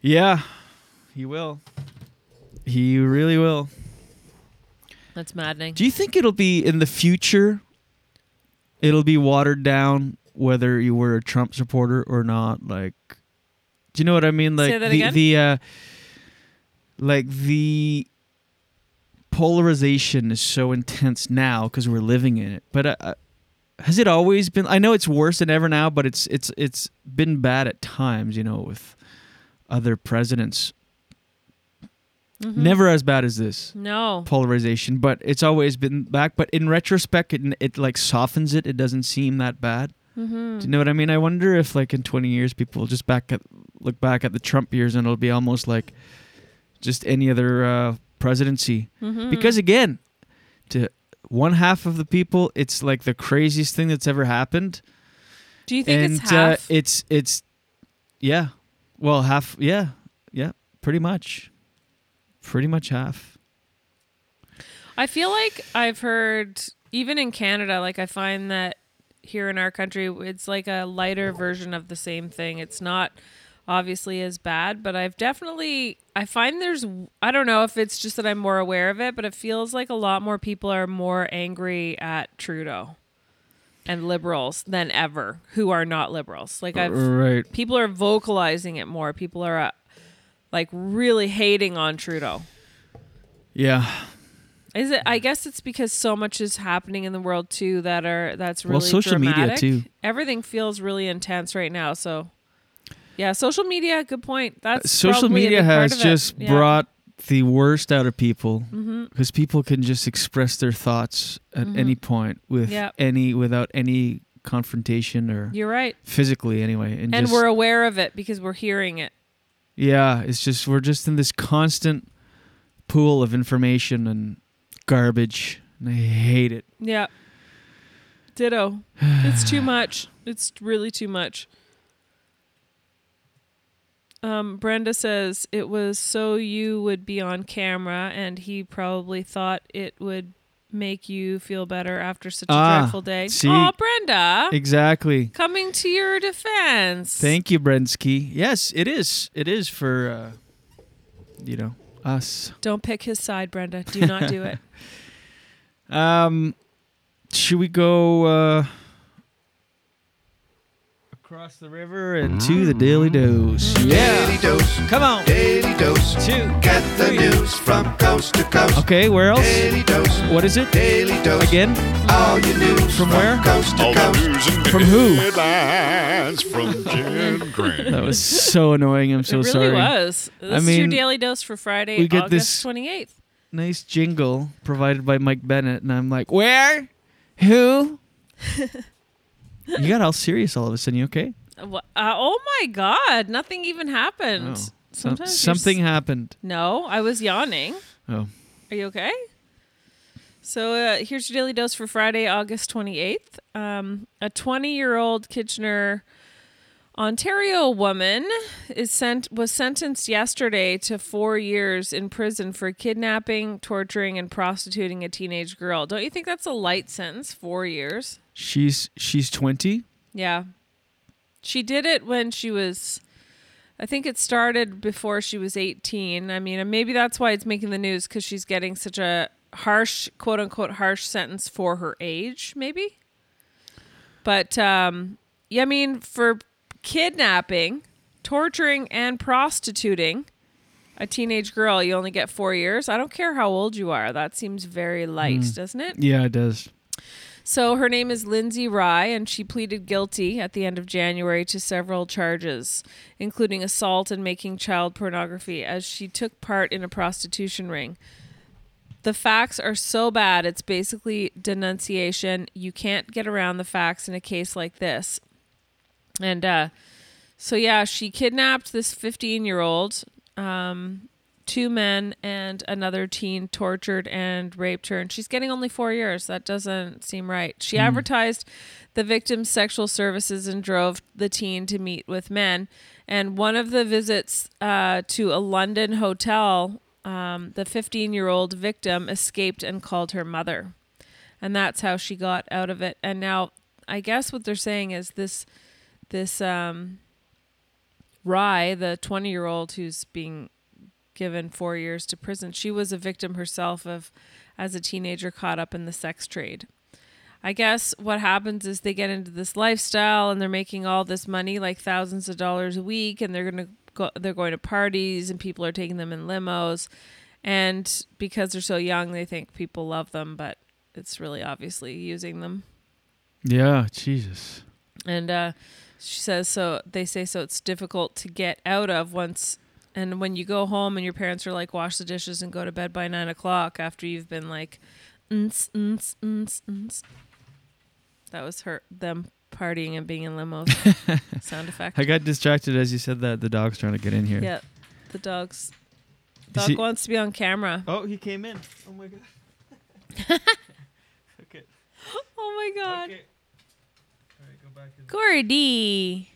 Yeah, he will. He really will. that's maddening. Do you think it'll be in the future? It'll be watered down whether you were a Trump supporter or not. Like, do you know what I mean? Like Say that the again? the uh, like the polarization is so intense now because we're living in it. But uh, uh, has it always been? I know it's worse than ever now, but it's it's it's been bad at times. You know, with other presidents. Mhm. Never as bad as this No. polarization, but it's always been back. But in retrospect, it, it like softens it. It doesn't seem that bad. Mhm. Do you know what I mean? I wonder if like in 20 years, people will just back at look back at the Trump years and it'll be almost like just any other uh, presidency. Mhm. Because again, to one half of the people, it's like the craziest thing that's ever happened. Do you think and it's half? Uh, it's it's yeah, well half yeah yeah pretty much, pretty much half. I feel like I've heard even in Canada, like I find that here in our country, it's like a lighter version of the same thing. It's not obviously as bad, but I've definitely I find there's I don't know if it's just that I'm more aware of it, but it feels like a lot more people are more angry at Trudeau and liberals than ever who are not liberals. Like I've Right. people are vocalizing it more. People are uh, like really hating on Trudeau. Yeah, Is it? I guess it's because so much is happening in the world too that are that's really Well, social media, too. Everything feels really intense right now. So, yeah, social media. Good point. That's social media has just Yeah. brought the worst out of people Mhm. because people can just express their thoughts at Mhm. any point with Yep. any without any confrontation or You're right. physically anyway and, and just, we're aware of it because we're hearing it. yeah it's just we're just in this constant pool of information and garbage and i hate it Yeah. Ditto. it's too much. It's really too much. Um, Brenda says it was so you would be on camera, and he probably thought it would make you feel better after such a Ah, dreadful day. see? oh, Brenda. exactly Coming to your defense. thank you brensky yes it is it is for uh you know us Don't pick his side, Brenda. Do not do it. Um, should we go uh, across the river and to the mm. Daily Dose? Yeah. Daily Dose. Come on. Daily Dose. Two. Get the news from coast to coast. Okay, where else? Daily Dose. What is it? Daily Dose. Again? All your news From where? coast to All the coast. news and From who? Headlines from Jim Grant. That was so annoying. I'm so sorry. it really sorry. was. This I is your daily dose for Friday, we get August this- 28th. nice jingle provided by Mike Bennett, and I'm like, where? Who? you got all serious all of a sudden. You okay? Uh, oh my God! Nothing even happened. Oh, Sometimes something s- happened. No, I was yawning. Oh. Are you okay? So uh, here's your daily dose for Friday, August 28th. Um, a 20 year old Kitchener, Ontario woman is sent was sentenced yesterday to four years in prison for kidnapping, torturing, and prostituting a teenage girl. Don't you think that's a light sentence? Four years. She's she's 20. Yeah. She did it when she was I think it started before she was 18. I mean, maybe that's why it's making the news cuz she's getting such a harsh quote unquote harsh sentence for her age, maybe. But um yeah, I mean, for kidnapping, torturing and prostituting a teenage girl, you only get 4 years. I don't care how old you are. That seems very light, Mm. doesn't it? Yeah, it does. So her name is Lindsay Rye, and she pleaded guilty at the end of January to several charges, including assault and making child pornography, as she took part in a prostitution ring. The facts are so bad, it's basically denunciation. You can't get around the facts in a case like this. And uh, so, yeah, she kidnapped this 15 year old. Um, two men and another teen tortured and raped her and she's getting only four years. That doesn't seem right. She Hmm. advertised the victim's sexual services and drove the teen to meet with men. And one of the visits uh, to a london hotel um, the 15 year old victim escaped and called her mother. And that's how she got out of it. And now i guess what they're saying is this this um Rye, the 20 year old who's being given four years to prison, she was a victim herself of as a teenager caught up in the sex trade. I guess what happens is they get into this lifestyle and they're making all this money, like thousands of dollars a week, and they're gonna go they're going to parties and people are taking them in limos. And because they're so young, they think people love them, but it's really obviously using them. Yeah, Jesus. And uh, she says so. They say so. It's difficult to get out of once. And when you go home and your parents are like, wash the dishes and go to bed by nine o'clock after you've been like, "Ns, ns, ns, ns." that was her them partying and being in limos. Sound effect. I got distracted as you said that. The dog's trying to get in here. Yeah, the dog's dog he- wants to be on camera. Oh, he came in. Oh my god. Okay. Oh my god. Corey D.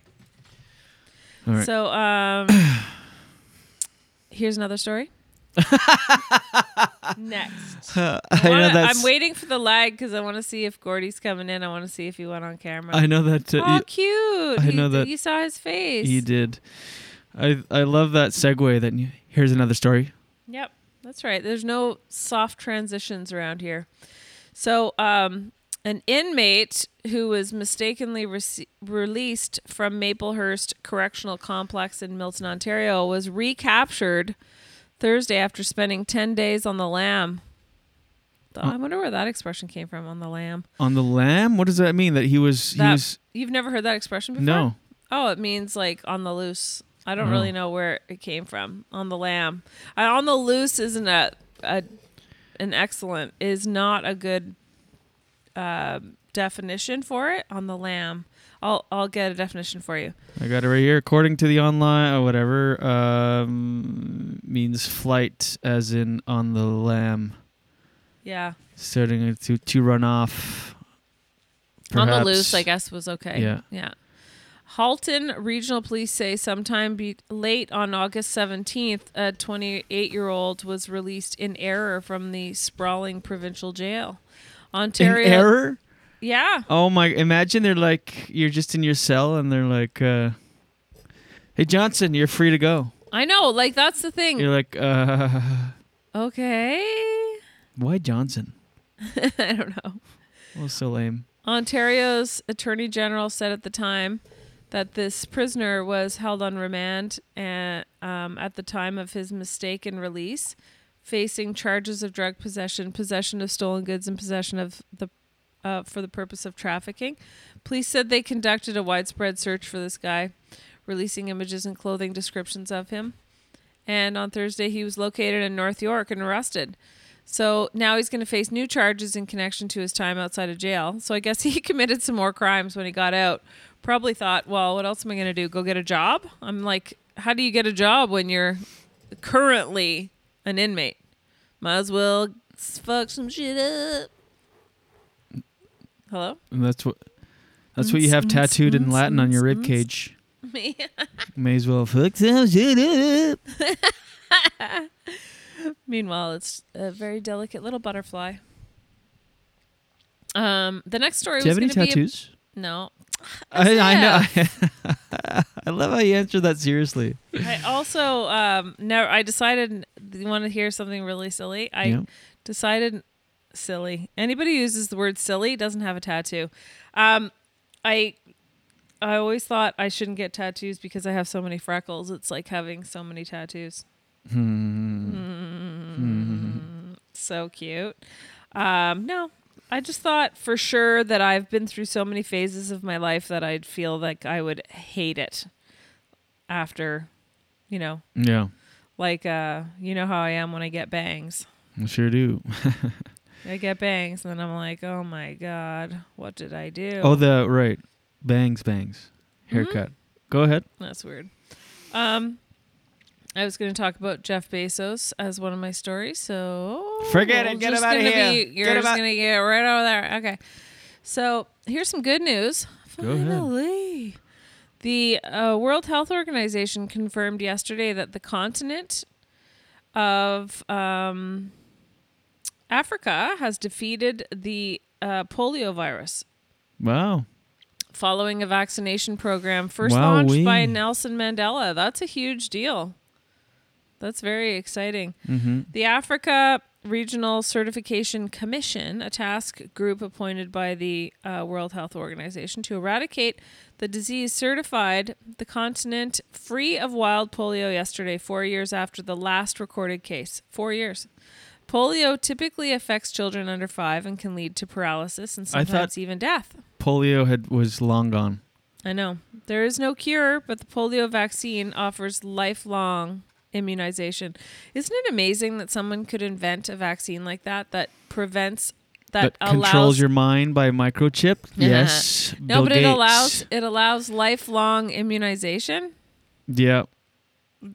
All right. So um here's another story. Next. I I know that's. I'm waiting for the lag because I want to see if Gordy's coming in. I want to see if he went on camera. I know that. Uh, oh, you- cute! I He- know that you saw his face. He did. I I love that segue. That here's another story. Yep, that's right. There's no soft transitions around here. So, um, an inmate who was mistakenly rece- released from Maplehurst Correctional Complex in Milton, Ontario, was recaptured Thursday after spending 10 days on the lam. Th- I wonder where that expression came from on the lam. On the lamb. What does that mean? That he was he That- was You've never heard that expression before? No. Oh, it means like on the loose. I don't Oh. really know where it came from. On the lamb. I, on the loose isn't a, a an excellent is not a good uh, definition for it. On the lamb, I'll I'll get a definition for you. I got it right here. According to the online or whatever, um, means flight, as in on the lamb, Yeah, starting to to run off. on the loose, I guess was okay. Yeah. yeah. Halton Regional Police say sometime be- late on August 17th, a 28 year old was released in error from the sprawling provincial jail. Ontario. In error. Yeah. Oh my! Imagine they're like you're just in your cell and they're like, uh, "Hey Johnson, you're free to go." I know. Like, that's the thing. You're like, uh, okay. "Why Johnson?" I don't know. Well, so lame. Ontario's Attorney General said at the time that this prisoner was held on remand and, um, at the time of his mistaken release, facing charges of drug possession, possession of stolen goods, and possession of the uh, for the purpose of trafficking. Police said they conducted a widespread search for this guy, releasing images and clothing descriptions of him. And on Thursday, he was located in North York and arrested. So now he's going to face new charges in connection to his time outside of jail. So I guess he committed some more crimes when he got out. Probably thought, well, what else am I going to do? Go get a job? I'm like, how do you get a job when you're currently an inmate? Might as well fuck some shit up. Hello? And that's what that's what you have tattooed in Latin on your rib cage. Me. May as well fuck some shit up. Meanwhile, it's a very delicate little butterfly. Um, the next story Do you was have any gonna be a- tattoos? no. I, I know. I love how you answer that seriously. I also um never I decided you want to hear something really silly. I Yeah. decided silly. Anybody who uses the word silly doesn't have a tattoo. Um I I always thought I shouldn't get tattoos because I have so many freckles. It's like having so many tattoos. Mm, so cute. Um, no, I just thought for sure that I've been through so many phases of my life that I'd feel like I would hate it after, you know, Yeah, like uh, you know how I am when I get bangs. I sure do. I get bangs, and then I'm like, oh my god, what did I do? oh, the right. Bangs, bangs. Mm-hmm. Haircut. Go ahead. That's weird. Um, I was going to talk about Jeff Bezos as one of my stories, so Forget it. Get just him outta gonna here. Be, you're Get just going to get right over there. Okay. So here's some good news. Go ahead. Finally, the uh, World Health Organization confirmed yesterday that the continent of um, Africa has defeated the uh, polio virus Wow. following a vaccination program first launched by Nelson Mandela. That's a huge deal. That's very exciting. Mm-hmm. The Africa Regional Certification Commission, a task group appointed by the uh, World Health Organization to eradicate the disease, certified the continent free of wild polio yesterday, four years after the last recorded case. Four years. Polio typically affects children under five and can lead to paralysis and sometimes even death. Polio had was long gone. I know. There is no cure, but the polio vaccine offers lifelong immunization. Isn't it amazing that someone could invent a vaccine like that that prevents that, that allows controls your mind by microchip. Yes. no, Bill but it allows it allows lifelong immunization. Yeah.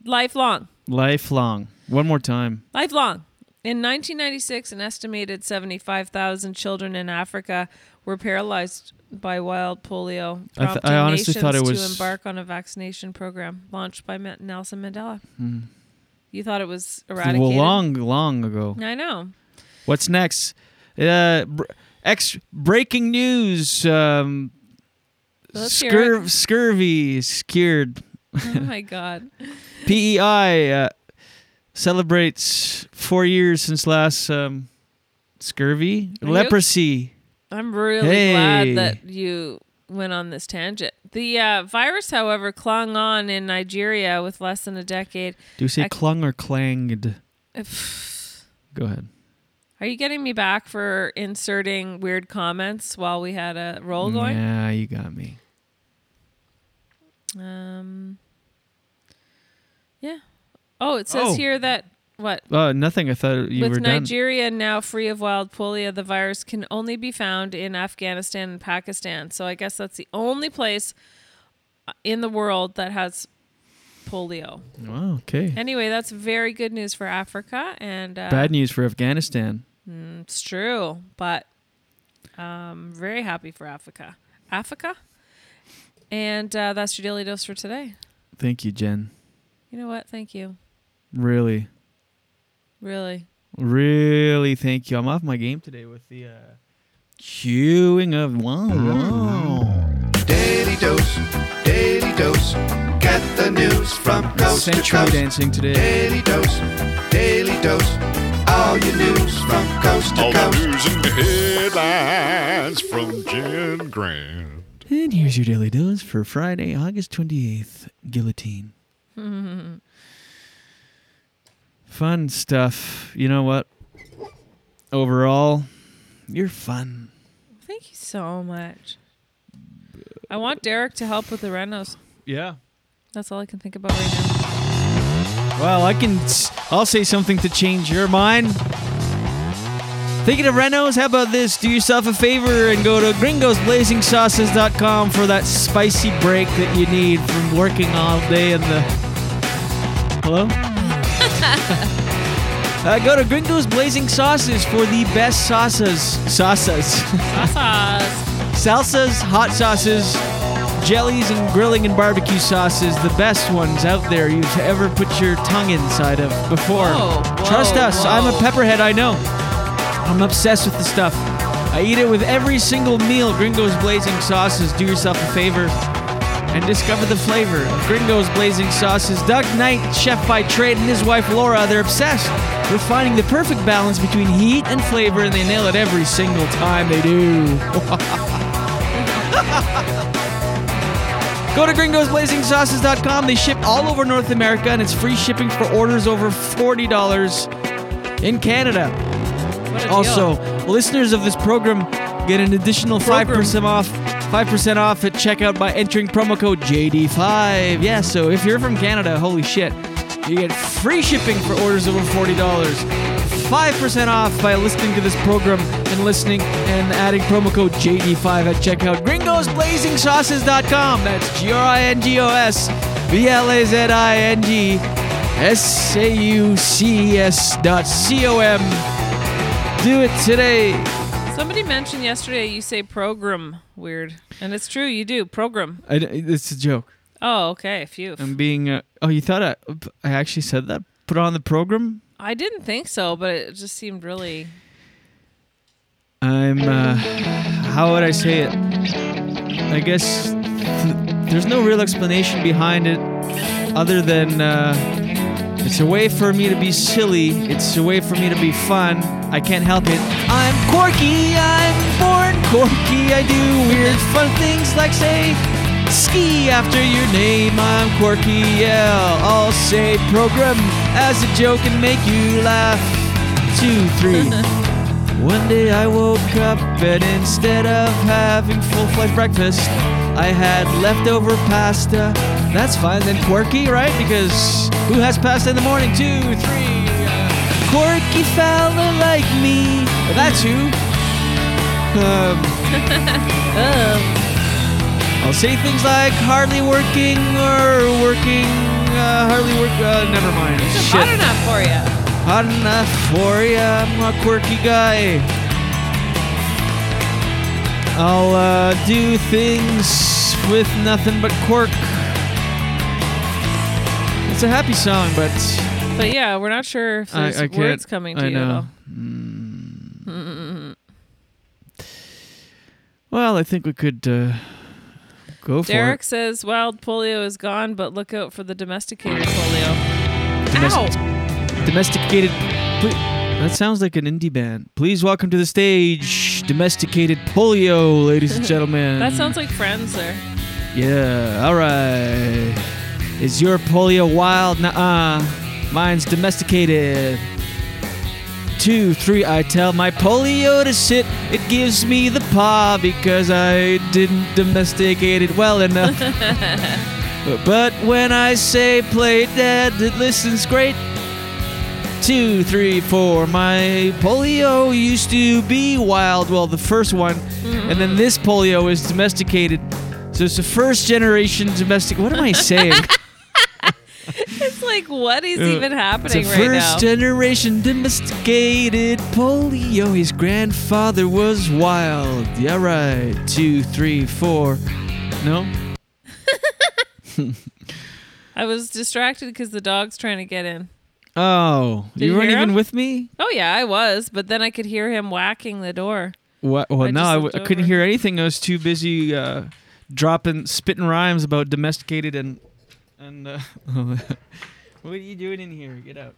Lifelong. Lifelong. One more time. Lifelong. In 1996, an estimated 75,000 children in Africa were paralyzed by wild polio, I th- I honestly nations thought it was to embark on a vaccination program launched by Ma- Nelson Mandela. Hmm. You thought it was eradicated? Well, long, long ago. I know. What's next? Uh, br- ex- breaking news. Um, scur- scurvy scared. Oh my god. PEI uh, celebrates four years since last um, scurvy, Are. I'm really Hey. glad that you went on this tangent. The uh, virus, however, clung on in Nigeria with less than a decade. Do you say Ac- clung or clanged? Go ahead. Are you getting me back for inserting weird comments while we had a roll going? Yeah, you got me. Um. Yeah. Oh, it says Oh. here that what? Uh, nothing. I thought you With were done. Nigeria now free of wild polio, the virus can only be found in Afghanistan and Pakistan. So I guess that's the only place uh, in the world that has polio. Wow, okay. Anyway, that's very good news for Africa, and uh, Bad news for Afghanistan. mm, it's true, but um, very happy for Africa. Africa, and uh, that's your daily dose for today. Thank you, Jen. You know what? Thank you. Really, Really. really, thank you. I'm off my game today with the uh, chewing of wow, wow. Daily dose, daily dose. Get the news from coast to Century coast. dancing today. Daily dose, daily dose. All your news from coast to All the coast. news and headlines from Jen Grant. And here's your daily dose for Friday, August 28th. Guillotine. Fun stuff. You know what? Overall, you're fun. Thank you so much. I want Derek to help with the renos. Yeah. That's all I can think about right now. Well, I can. I'll say something to change your mind. Thinking of Renos? How about this? Do yourself a favor and go to gringosblazingsauces.com for that spicy break that you need from working all day in the. Hello? uh, go to Gringos Blazing Sauces for the best sauces. Sauces. Salsas, hot sauces, jellies, and grilling and barbecue sauces. The best ones out there you've ever put your tongue inside of before. Whoa, Trust whoa, us, I'm a pepperhead, I know. I'm obsessed with the stuff. I eat it with every single meal. Gringo's Blazing Sauces. Do yourself a favor and discover the flavor of Gringo's Blazing Sauces. Doug Knight, chef by trade, and his wife Laura, they're obsessed with finding the perfect balance between heat and flavor, and they nail it every single time they do. Go to gringosblazingsauces.com. They ship all over North America, and it's free shipping for orders over $40 in Canada. Also, deal. listeners of this program get an additional 5% off, five percent off at checkout by entering promo code JD5. Yeah, so if you're from Canada, holy shit, you get free shipping for orders over forty dollars. Five percent off by listening to this program and listening and adding promo code JD5 at checkout. GringosBlazingSauces.com. That's G-R-I-N-G-O-S B-L-A-Z-I-N-G S-A-U-C-E-S dot C-O-M. Do it today. Somebody mentioned yesterday you say program weird. And it's true, you do. Program. I, it's a joke. Oh, okay. Phew. I'm being. Uh, oh, you thought I, I actually said that? Put on the program? I didn't think so, but it just seemed really. I'm. Uh, how would I say it? I guess th- there's no real explanation behind it other than uh, it's a way for me to be silly. It's a way for me to be fun. I can't help it. I'm quirky. I'm born quirky. I do weird, fun things like say ski after your name. I'm quirky. Yeah, I'll say program as a joke and make you laugh. Two, three. One day I woke up and instead of having full-fledged breakfast, I had leftover pasta. That's fine then, quirky, right? Because who has pasta in the morning? Two, three. uh, quirky fella like me. That's who. Um, I'll say things like hardly working or working, uh, hardly work. Uh, never mind. It's Shit. hot enough for you. Hot enough for ya. I'm a quirky guy. I'll uh, do things with nothing but quirk. It's a happy song, but But yeah, we're not sure if I, there's I can't. words coming to I you know. at all. Mm. Well, I think we could uh, go for Derek it. says wild polio is gone, but look out for the domesticated polio. Domestic- Ow! Domesticated. That sounds like an indie band. Please welcome to the stage, Domesticated Polio, ladies and gentlemen. That sounds like friends there. Yeah, alright. Is your polio wild? Nuh-uh. Mine's domesticated. Two, three, I tell my polio to sit. It gives me the paw because I didn't domesticate it well enough. but when I say play dead, it listens great. Two, three, four. My polio used to be wild. Well, the first one. And then this polio is domesticated. So it's the first generation domestic. What am I saying? It's like what is Uh, even happening right first now? generation domesticated polio. His grandfather was wild. Yeah, right. Two, three, four. No? I was distracted because the dog's trying to get in. Oh, Did you you weren't even him? with me? Oh yeah, I was, but then I could hear him whacking the door. What? Well, I no, I, w- I couldn't hear anything. I was too busy uh, dropping, spitting rhymes about domesticated and and. Uh, what are you doing in here? Get out.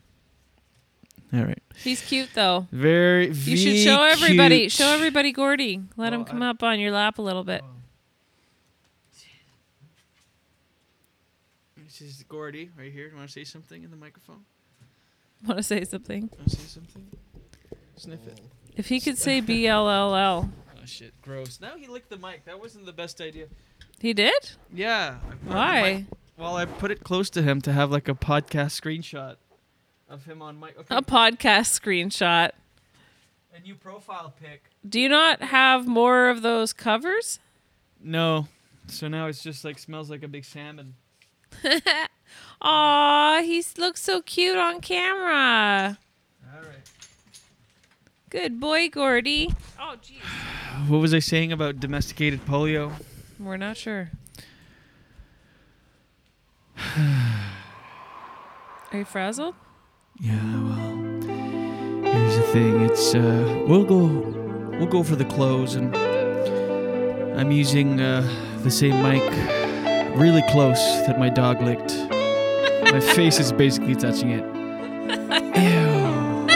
All right. He's cute though. Very. You should show everybody. cute. Show everybody Gordy. Let him come up on your lap a little bit. This is Gordy right here. Do you want to say something in the microphone? Want to say something? Want to say something? Sniff it. If he could say B L L L, Oh shit! Gross. Now he licked the mic. That wasn't the best idea. he did. Yeah. I Why? Well, I put it close to him to have like a podcast screenshot of him on mic. Okay. A podcast screenshot. A new profile pic. Do you not have more of those covers? No. So now it's just like smells like a big salmon. Aw, he looks so cute on camera. All right. Good boy, Gordy. Oh, jeez. What was I saying about domesticated polio? We're not sure. Are you frazzled? Yeah, well, here's the thing. It's uh, we'll go, we'll go for the close, and I'm using uh, the same mic, really close that my dog licked. my face is basically touching it. Ew.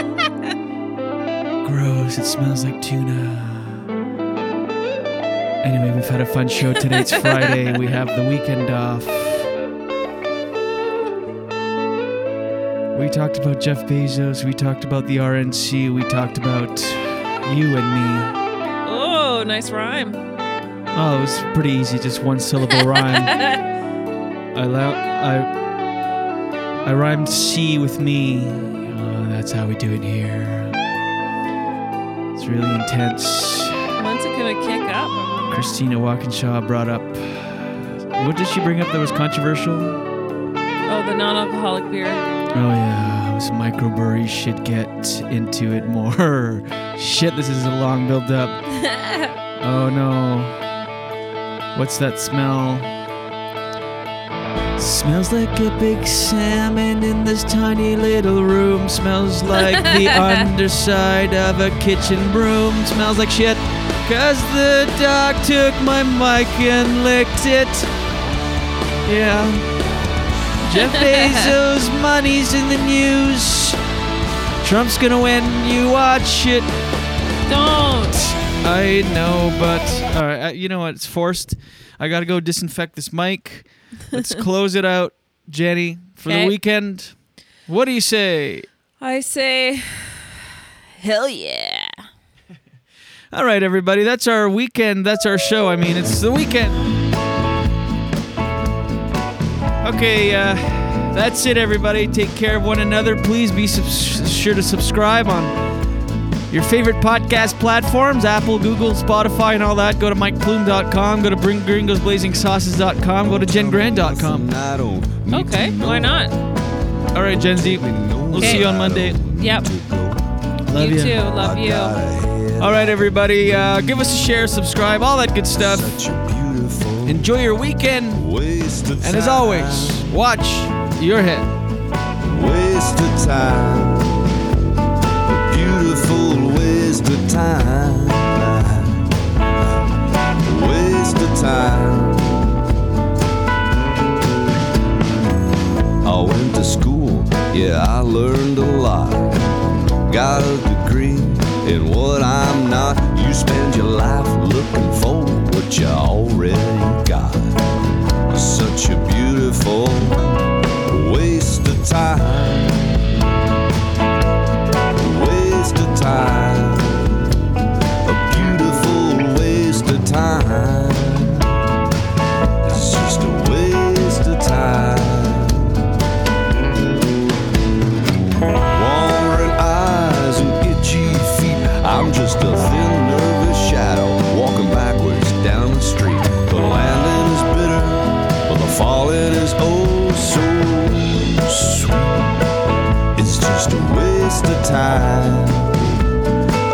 Gross. It smells like tuna. Anyway, we've had a fun show today. It's Friday. We have the weekend off. We talked about Jeff Bezos. We talked about the RNC. We talked about you and me. Oh, nice rhyme. Oh, it was pretty easy, just one syllable rhyme. I I I rhymed C with me. Oh, that's how we do it here. It's really intense. When's it gonna kick up? Christina Walkinshaw brought up. What did she bring up that was controversial? Oh, the non-alcoholic beer. Oh yeah, this microbrewery should get into it more. Shit, this is a long build up. Oh no. What's that smell? Smells like a big salmon in this tiny little room. Smells like the underside of a kitchen broom. Smells like shit. Cause the dog took my mic and licked it. Yeah. Jeff Bezos' money's in the news. Trump's gonna win. You watch it. Don't. I know, but uh, You know what? It's forced. I gotta go disinfect this mic. Let's close it out, Jenny, for Okay. the weekend. What do you say? I say, hell yeah. All right, everybody. That's our weekend. That's our show. I mean, it's the weekend. Okay, uh, that's it, everybody. Take care of one another. Please be subs- sure to subscribe on your favorite podcast platforms Apple, Google, Spotify, and all that. Go to MikePlume.com. Go to Bring- GringosBlazingSauces.com. Go to JenGrant.com. Okay, why not? All right, Gen Z. We'll Okay. see you on Monday. Yep. Love you ya. too. Love you. All right, everybody. Uh, give us a share, subscribe, all that good stuff. Enjoy your weekend. And as always, watch your head. Waste of time. A beautiful waste of time. Waste of time. I went to school, yeah, I learned a lot. Got a degree in what